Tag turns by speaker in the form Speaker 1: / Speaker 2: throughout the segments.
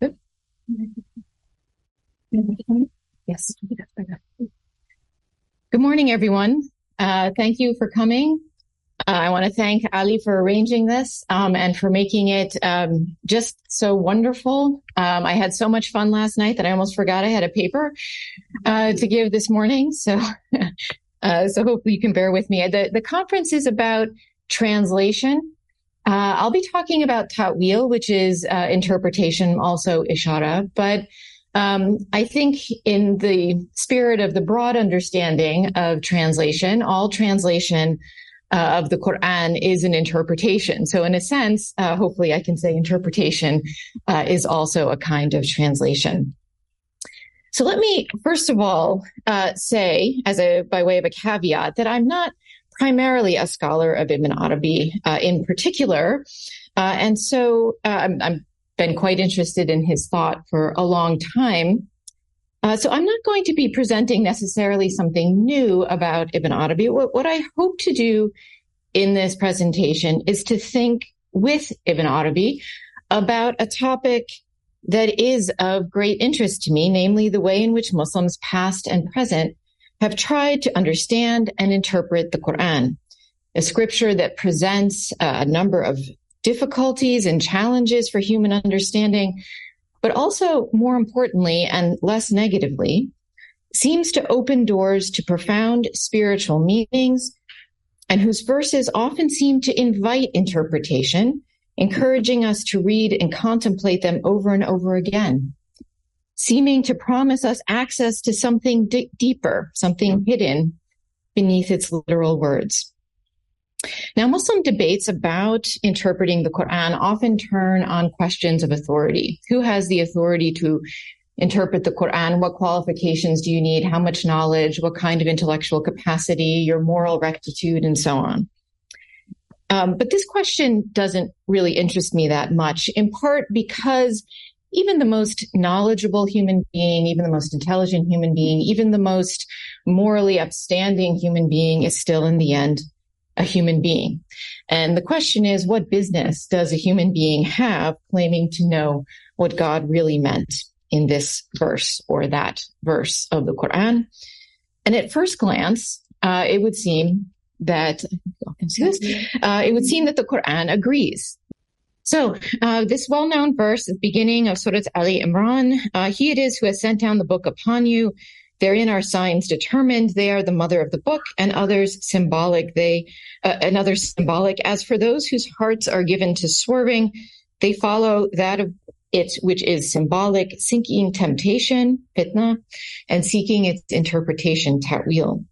Speaker 1: Good. Yes. Good morning, everyone. Uh, thank you for coming. Uh, I want to thank Ali for arranging this um, and for making it um, just so wonderful. Um, I had so much fun last night that I almost forgot I had a paper uh, to give this morning. So, so hopefully you can bear with me. The the conference is about translation. Uh, I'll be talking about ta'wil, which is uh, interpretation, also ishara, but um, I think in the spirit of the broad understanding of translation, all translation uh, of the Quran is an interpretation. So in a sense, uh, hopefully I can say interpretation uh, is also a kind of translation. So let me first of all uh, say, as a by way of a caveat, that I'm not primarily a scholar of Ibn Arabi uh, in particular, uh, and so I'm, I'm been quite interested in his thought for a long time. Uh, so I'm not going to be presenting necessarily something new about Ibn Arabi. What, what, I hope to do in this presentation is to think with Ibn Arabi about a topic that is of great interest to me, namely the way in which Muslims past and present have tried to understand and interpret the Quran, a scripture that presents a number of difficulties and challenges for human understanding, but also more importantly and less negatively, seems to open doors to profound spiritual meanings and whose verses often seem to invite interpretation, encouraging us to read and contemplate them over and over again, seeming to promise us access to something d- deeper, something hidden beneath its literal words. Now, Muslim debates about interpreting the Quran often turn on questions of authority. Who has the authority to interpret the Quran? What qualifications do you need? How much knowledge? What kind of intellectual capacity? Your moral rectitude and so on. Um, but this question doesn't really interest me that much, in part because even the most knowledgeable human being, even the most intelligent human being, even the most morally upstanding human being is still in the end a human being. And the question is, what business does a human being have claiming to know what God really meant in this verse or that verse of the Quran? And at first glance, uh, it would seem that uh, it would seem that the Quran agrees. So, uh, this well-known verse, the beginning of Surah Ali Imran, uh, he it is who has sent down the book upon you Therein are signs determined. They are the mother of the book, and others symbolic. They uh, and others symbolic. As for those whose hearts are given to swerving, they follow that of it, which is symbolic, seeking temptation, fitna, and seeking its interpretation, ta'wil.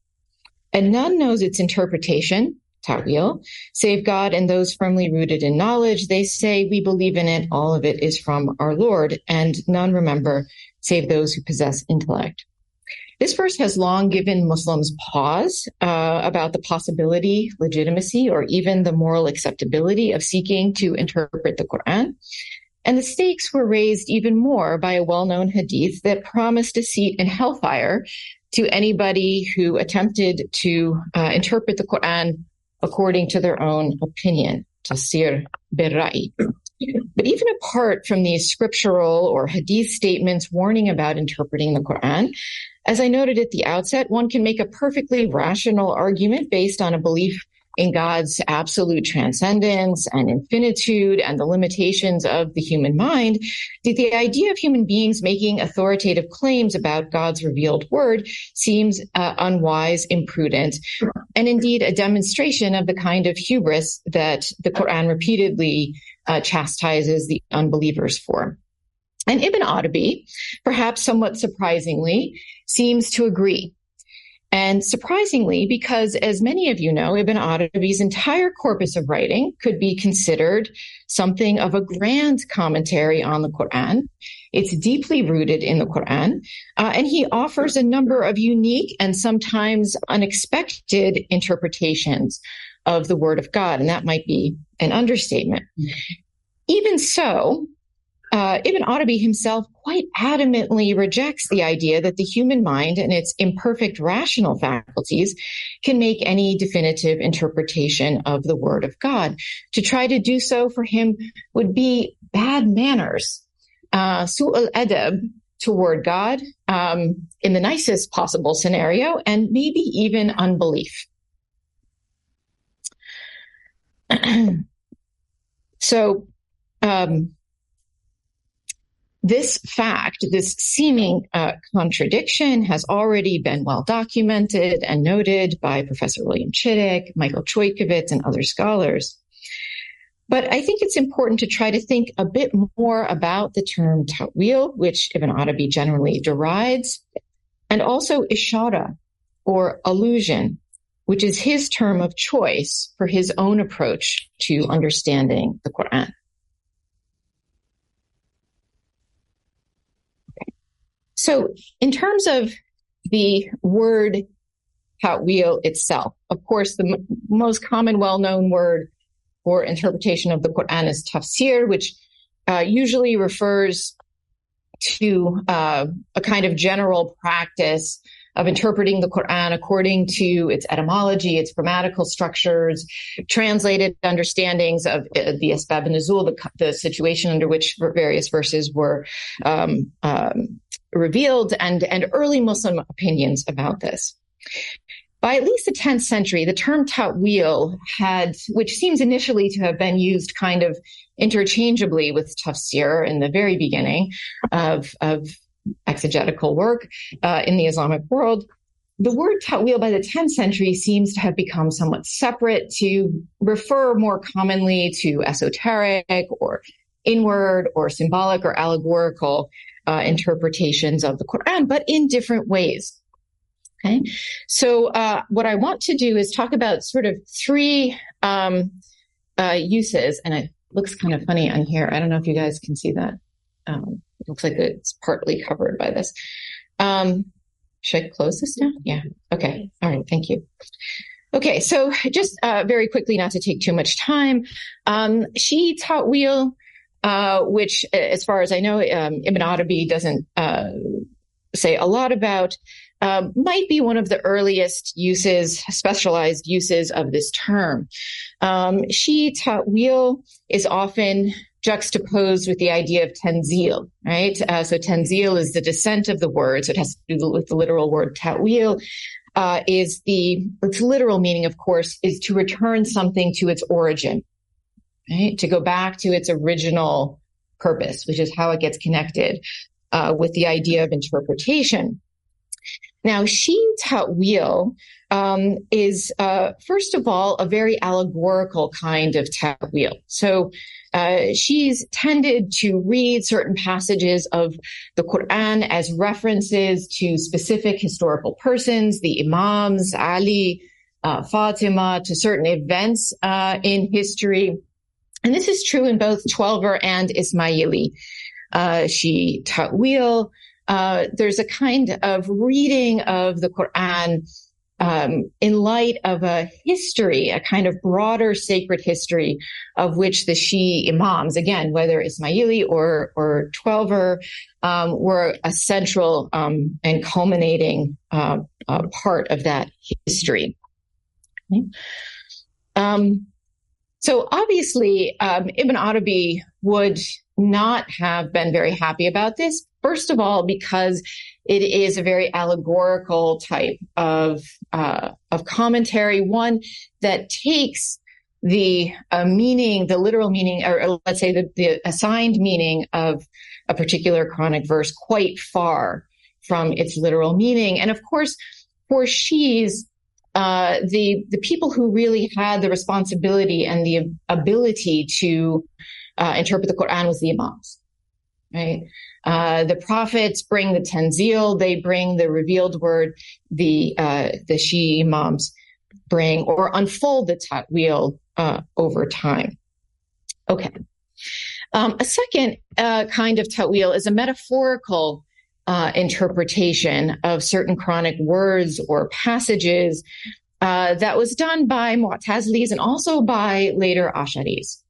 Speaker 1: And none knows its interpretation, ta'wil, save God and those firmly rooted in knowledge. They say, we believe in it. All of it is from our Lord. And none remember, save those who possess intellect. This verse has long given Muslims pause uh, about the possibility, legitimacy, or even the moral acceptability of seeking to interpret the Quran. And the stakes were raised even more by a well-known hadith that promised a seat in hellfire to anybody who attempted to uh, interpret the Quran according to their own opinion. Tafsir birra'i. But even apart from these scriptural or hadith statements warning about interpreting the Quran, as I noted at the outset, one can make a perfectly rational argument based on a belief in God's absolute transcendence and infinitude and the limitations of the human mind, that the idea of human beings making authoritative claims about God's revealed word seems uh, unwise, imprudent, and indeed a demonstration of the kind of hubris that the Quran repeatedly uh, chastises the unbelievers for. And Ibn Arabi, perhaps somewhat surprisingly, seems to agree. And surprisingly, because as many of you know, Ibn Arabi's entire corpus of writing could be considered something of a grand commentary on the Quran. It's deeply rooted in the Quran, uh, and he offers a number of unique and sometimes unexpected interpretations of the Word of God, and that might be an understatement. Even so, uh, Ibn Arabi himself quite adamantly rejects the idea that the human mind and its imperfect rational faculties can make any definitive interpretation of the word of God. To try to do so for him would be bad manners. uh, adab toward God um, in the nicest possible scenario, and maybe even unbelief. so, um, this fact, this seeming uh, contradiction has already been well documented and noted by Professor William Chittick, Michael Chodkiewicz, and other scholars. But I think it's important to try to think a bit more about the term ta'wil, which Ibn Arabi generally derides, and also ishara, or allusion, which is his term of choice for his own approach to understanding the Quran. So, in terms of the word ta'wil itself, of course, the m- most common, well-known word for interpretation of the Quran is tafsir, which uh, usually refers to uh, a kind of general practice of interpreting the Quran according to its etymology, its grammatical structures, translated understandings of uh, the Asbab Nuzul, the, the situation under which various verses were um, um, revealed, and, and early Muslim opinions about this. By at least the 10th century, the term ta'wil had, which seems initially to have been used kind of interchangeably with tafsir in the very beginning of, of exegetical work uh, in the Islamic world, the word ta'wil by the 10th century seems to have become somewhat separate to refer more commonly to esoteric or inward or symbolic or allegorical uh, interpretations of the Quran, but in different ways. Okay. So, uh, what I want to do is talk about sort of three um, uh, uses, and it looks kind of funny on here. I don't know if you guys can see that. Um, it looks like it's partly covered by this. Um, should I close this now? Yeah. Okay. All right. Thank you. Okay. So, just uh, very quickly, not to take too much time, um, Shi'i ta'wil, uh, which, as far as I know, um, Arabi doesn't uh, say a lot about um, might be one of the earliest uses, specialized uses of this term. Um, Shi'i ta'wil is often juxtaposed with the idea of tanzil, right? Uh, so tanzil is the descent of the word, so it has to do with the literal word ta'wil. Uh, is the its literal meaning, of course, is to return something to its origin, right? To go back to its original purpose, which is how it gets connected uh, with the idea of interpretation. Now, Sheen Ta'wil um, is, uh, first of all, a very allegorical kind of Ta'wil. So uh, Shi'is tended to read certain passages of the Quran as references to specific historical persons, the Imams, Ali, uh, Fatima, to certain events uh, in history. And this is true in both Twelver and Ismaili. Uh, Shi'i ta'wil uh, there's a kind of reading of the Quran um, in light of a history, a kind of broader sacred history of which the Shi'i imams, again, whether Ismaili or or Twelver, um, were a central um, and culminating uh, part of that history. Okay. Um, so obviously, um, Ibn Arabi would not have been very happy about this. First of all, because it is a very allegorical type of uh, of commentary, one that takes the uh, meaning, the literal meaning, or, or let's say the, the assigned meaning of a particular Quranic verse quite far from its literal meaning. And of course, for Shi'is, uh, the the people who really had the responsibility and the ability to uh, interpret the Quran was the Imams, right? Uh, the prophets bring the tanzil, they bring the revealed word, the uh, the Shi'i Imams bring or unfold the ta'wil uh, over time. Okay. Um, a second uh, kind of ta'wil is a metaphorical uh, interpretation of certain Quranic words or passages uh, that was done by Mu'tazilis and also by later Asharis.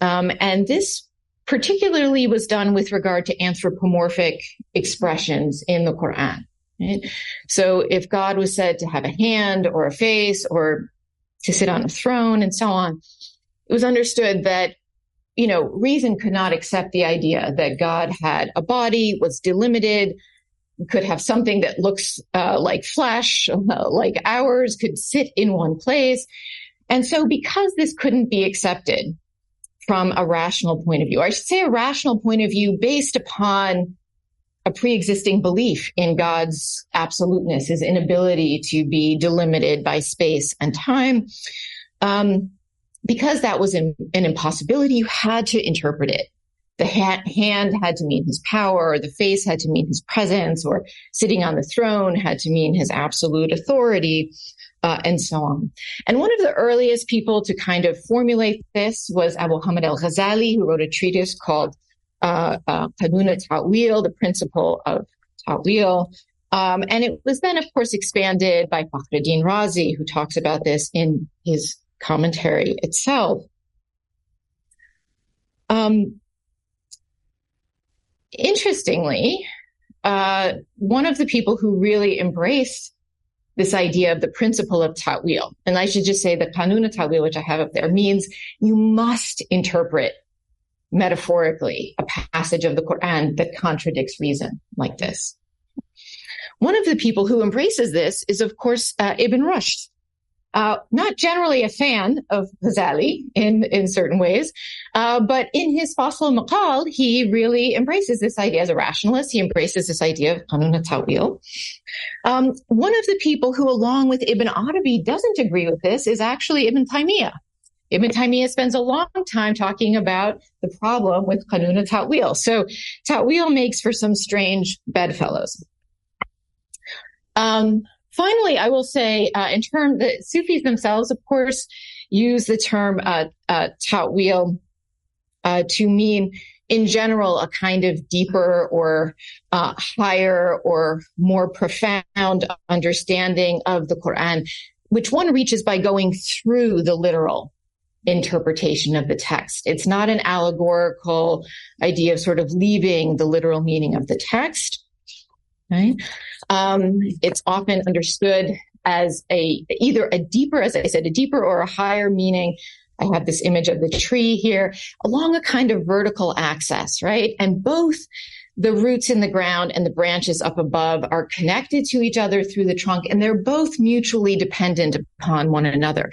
Speaker 1: Um, and this particularly was done with regard to anthropomorphic expressions in the Quran. Right? So if God was said to have a hand or a face or to sit on a throne and so on, it was understood that you know, reason could not accept the idea that God had a body, was delimited, could have something that looks uh, like flesh, uh, like ours, could sit in one place. And so because this couldn't be accepted from a rational point of view, I should say a rational point of view based upon a pre-existing belief in God's absoluteness, his inability to be delimited by space and time. Um, because that was an, an, impossibility, you had to interpret it. The ha- hand had to mean his power, or the face had to mean his presence, or sitting on the throne had to mean his absolute authority uh, and so on. And one of the earliest people to kind of formulate this was Abu Hamid al-Ghazali, who wrote a treatise called uh, uh, Qanun Ta'wil, the principle of Ta'wil. Um, and it was then, of course, expanded by Fakhruddin Razi, who talks about this in his commentary itself. Um, interestingly, uh, one of the people who really embraced this idea of the principle of ta'wil. And I should just say the kanuna ta'wil, which I have up there, means you must interpret metaphorically a passage of the Quran that contradicts reason like this. One of the people who embraces this is, of course, uh, Ibn Rushd. Uh, not generally a fan of Ghazali in, in certain ways, uh, but in his Fasl Maqal, he really embraces this idea as a rationalist. He embraces this idea of Qanun Ta'wil. Um, one of the people who, along with Ibn Arabi, doesn't agree with this is actually Ibn Taymiyyah. Ibn Taymiyyah spends a long time talking about the problem with Qanun Ta'wil. So Ta'wil makes for some strange bedfellows. Um, Finally, I will say, uh, in terms, the Sufis themselves, of course, use the term uh, uh, ta'wil uh, to mean, in general, a kind of deeper or uh, higher or more profound understanding of the Quran, which one reaches by going through the literal interpretation of the text. It's not an allegorical idea of sort of leaving the literal meaning of the text. Right? Um, it's often understood as a either a deeper, as I said, a deeper or a higher meaning. I have this image of the tree here along a kind of vertical axis, right? And both the roots in the ground and the branches up above are connected to each other through the trunk and they're both mutually dependent upon one another.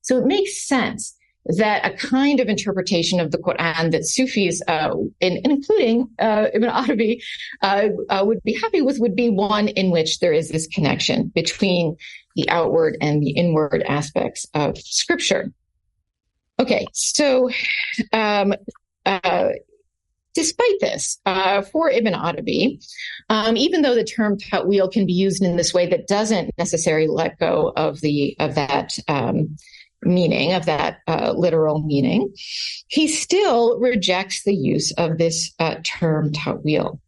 Speaker 1: So it makes sense that a kind of interpretation of the Quran that Sufis, uh, in, including uh, Ibn Arabi, uh, uh, would be happy with would be one in which there is this connection between the outward and the inward aspects of Scripture. Okay, so um, uh, despite this, uh, for Ibn Arabi, um, even though the term ta'wil can be used in this way that doesn't necessarily let go of the of that um, meaning of that uh, literal meaning, he still rejects the use of this uh, term ta'wil.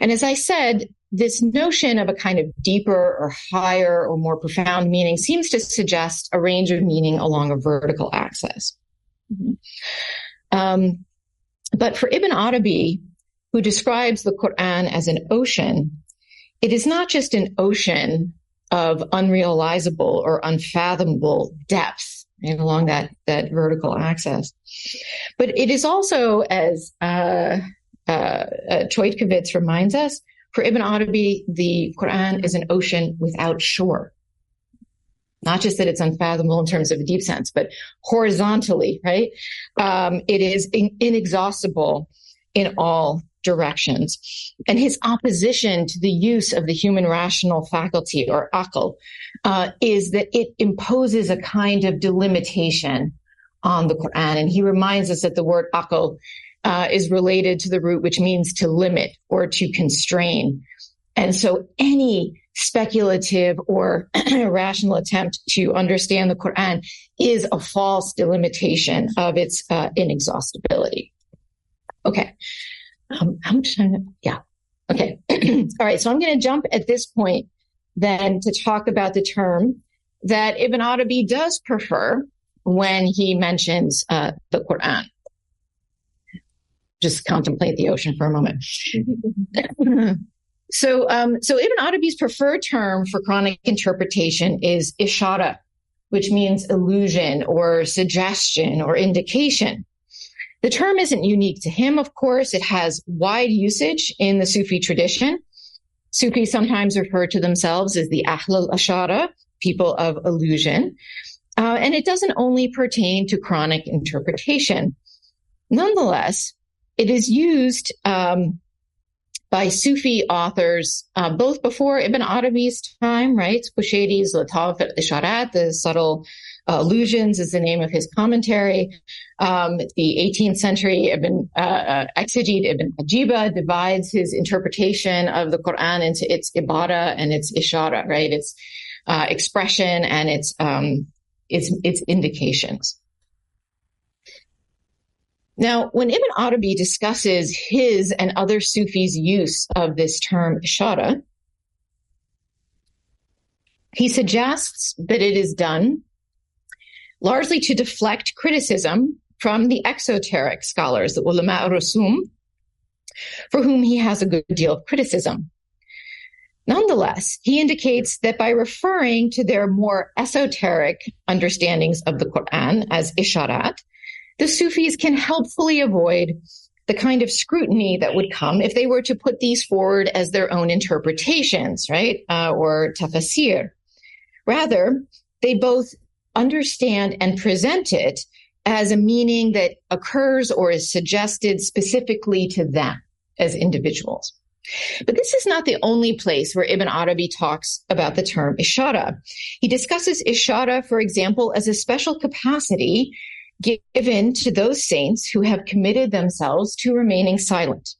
Speaker 1: And as I said, this notion of a kind of deeper or higher or more profound meaning seems to suggest a range of meaning along a vertical axis. Mm-hmm. Um, but for Ibn Arabi, who describes the Quran as an ocean, it is not just an ocean of unrealizable or unfathomable depth and along that that vertical axis. But it is also, as uh, uh, uh, Chodkiewicz reminds us, for Ibn Arabi, the Quran is an ocean without shore. Not just that it's unfathomable in terms of a deep sense, but horizontally, right? Um, it is in- inexhaustible in all directions. And his opposition to the use of the human rational faculty or akal uh, is that it imposes a kind of delimitation on the Quran. And he reminds us that the word akal uh, is related to the root which means to limit or to constrain. And so any speculative or rational attempt to understand the Quran is a false delimitation of its uh, inexhaustibility. Okay. Um, how much time? Yeah. Okay. All right. So I'm going to jump at this point then to talk about the term that Ibn Arabi does prefer when he mentions uh, the Quran. Just contemplate the ocean for a moment. so, um, so Ibn Arabi's preferred term for Quranic interpretation is ishara, which means allusion or suggestion or indication. The term isn't unique to him, of course. It has wide usage in the Sufi tradition. Sufis sometimes refer to themselves as the Ahl al-Ishara, people of allusion. Uh, and it doesn't only pertain to Quranic interpretation. Nonetheless, it is used um, by Sufi authors, uh, both before Ibn Arabi's time, right? Qushayri's Lata'if al-Isharat, the subtle uh, allusions is the name of his commentary. Um, the 18th century Ibn uh, uh, exegete Ibn Ajiba divides his interpretation of the Quran into its ibara and its ishara, right? Its uh, expression and its um, its its indications. Now, when Ibn Arabi discusses his and other Sufis' use of this term ishara, he suggests that it is done largely to deflect criticism from the exoteric scholars, the ulama rusum, for whom he has a good deal of criticism. Nonetheless, he indicates that by referring to their more esoteric understandings of the Quran as isharat, the Sufis can helpfully avoid the kind of scrutiny that would come if they were to put these forward as their own interpretations, right? Uh, or tafsir. Rather, they both understand and present it as a meaning that occurs or is suggested specifically to them as individuals. But this is not the only place where Ibn Arabi talks about the term ishara. He discusses ishara, for example, as a special capacity given to those saints who have committed themselves to remaining silent.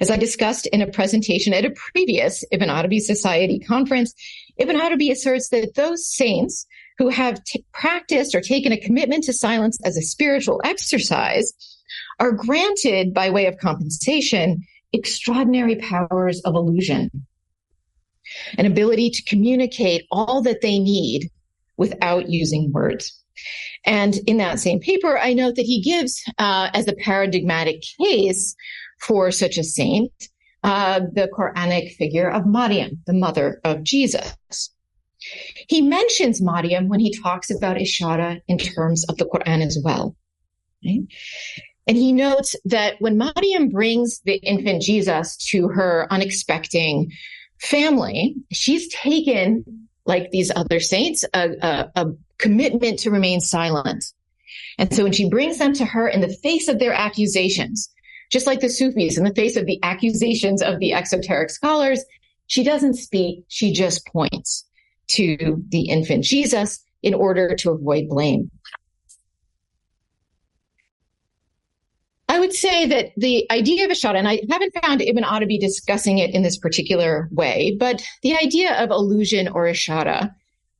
Speaker 1: As I discussed in a presentation at a previous Ibn Arabi Society conference, Ibn Arabi asserts that those saints who have t- practiced or taken a commitment to silence as a spiritual exercise are granted by way of compensation extraordinary powers of allusion, an ability to communicate all that they need without using words. And in that same paper, I note that he gives uh, as a paradigmatic case for such a saint uh, the Quranic figure of Maryam, the mother of Jesus. He mentions Maryam when he talks about Ishara in terms of the Quran as well. Right? And he notes that when Maryam brings the infant Jesus to her unexpecting family, she's taken, like these other saints, a, a, a commitment to remain silent. And so when she brings them to her in the face of their accusations, just like the Sufis in the face of the accusations of the exoteric scholars, she doesn't speak, she just points to the infant Jesus in order to avoid blame. I would say that the idea of a shot, and I haven't found Ibn Arabi discussing it in this particular way, but the idea of allusion or ishara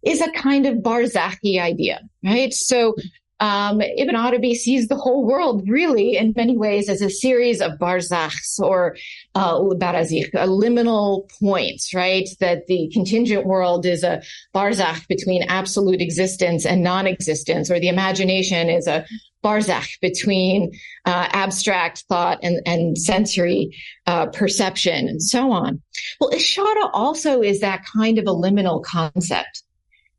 Speaker 1: is a kind of barzakhi idea, right? So um, Ibn Arabi sees the whole world really in many ways as a series of barzakhs or uh, barazikh, liminal points, right? That the contingent world is a barzakh between absolute existence and non-existence, or the imagination is a barzakh between uh, abstract thought and, and sensory uh, perception and so on. Well, ishara also is that kind of a liminal concept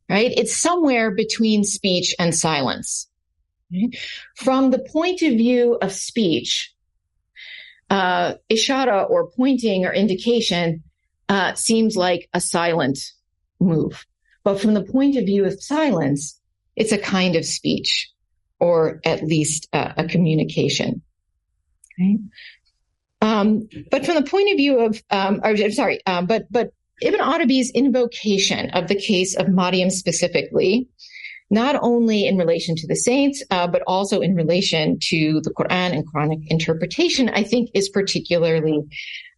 Speaker 1: right? It's somewhere between speech and silence. From the point of view of speech, uh, ishara or pointing or indication uh, seems like a silent move. But from the point of view of silence, it's a kind of speech or at least uh, a communication. Okay. Um, but from the point of view of, um, or, sorry, um, but but Ibn Arabi's invocation of the case of Maryam specifically, not only in relation to the saints, uh, but also in relation to the Quran and Quranic interpretation, I think is particularly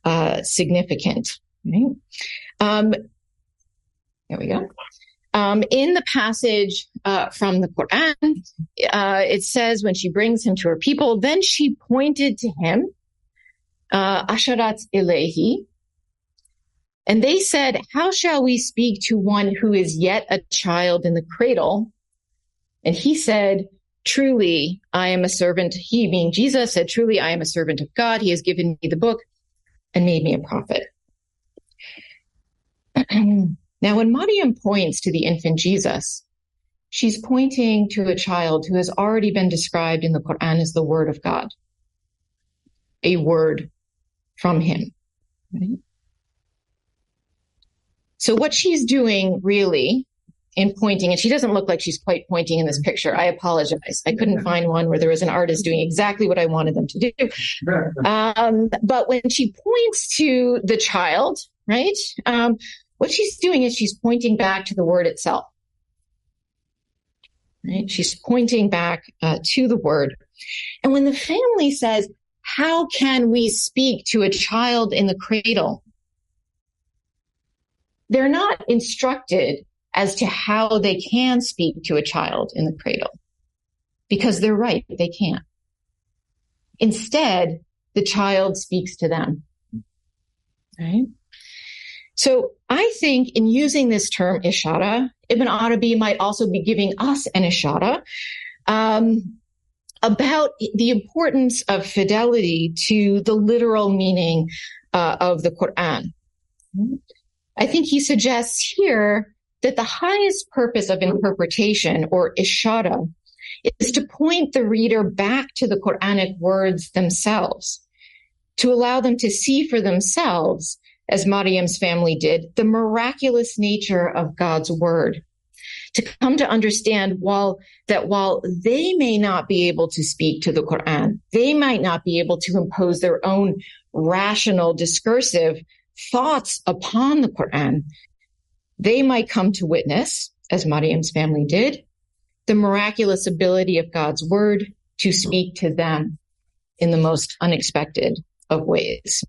Speaker 1: uh, significant. Um, there we go. Um, in the passage uh, from the Quran, uh, it says when she brings him to her people, then she pointed to him, uh, Asharat Ilehi, and they said, how shall we speak to one who is yet a child in the cradle? And he said, truly, I am a servant. He being Jesus said, truly, I am a servant of God. He has given me the book and made me a prophet. now, when Maryam points to the infant Jesus, she's pointing to a child who has already been described in the Quran as the word of God, a word from him. Right? So what she's doing really in pointing, and she doesn't look like she's quite pointing in this picture. I apologize. I couldn't find one where there was an artist doing exactly what I wanted them to do. Um, but when she points to the child, right, um, what she's doing is she's pointing back to the word itself. Right? She's pointing back uh, to the word. And when the family says, how can we speak to a child in the cradle? They're not instructed as to how they can speak to a child in the cradle because they're right. They can't. Instead, the child speaks to them. Right? So I think in using this term ishara, Ibn Arabi might also be giving us an ishara um, about the importance of fidelity to the literal meaning uh, of the Quran. I think he suggests here that the highest purpose of interpretation or ishara is to point the reader back to the Quranic words themselves, to allow them to see for themselves as Maryam's family did, the miraculous nature of God's word. To come to understand while that while they may not be able to speak to the Quran, they might not be able to impose their own rational discursive thoughts upon the Quran. They might come to witness, as Maryam's family did, the miraculous ability of God's word to speak to them in the most unexpected of ways.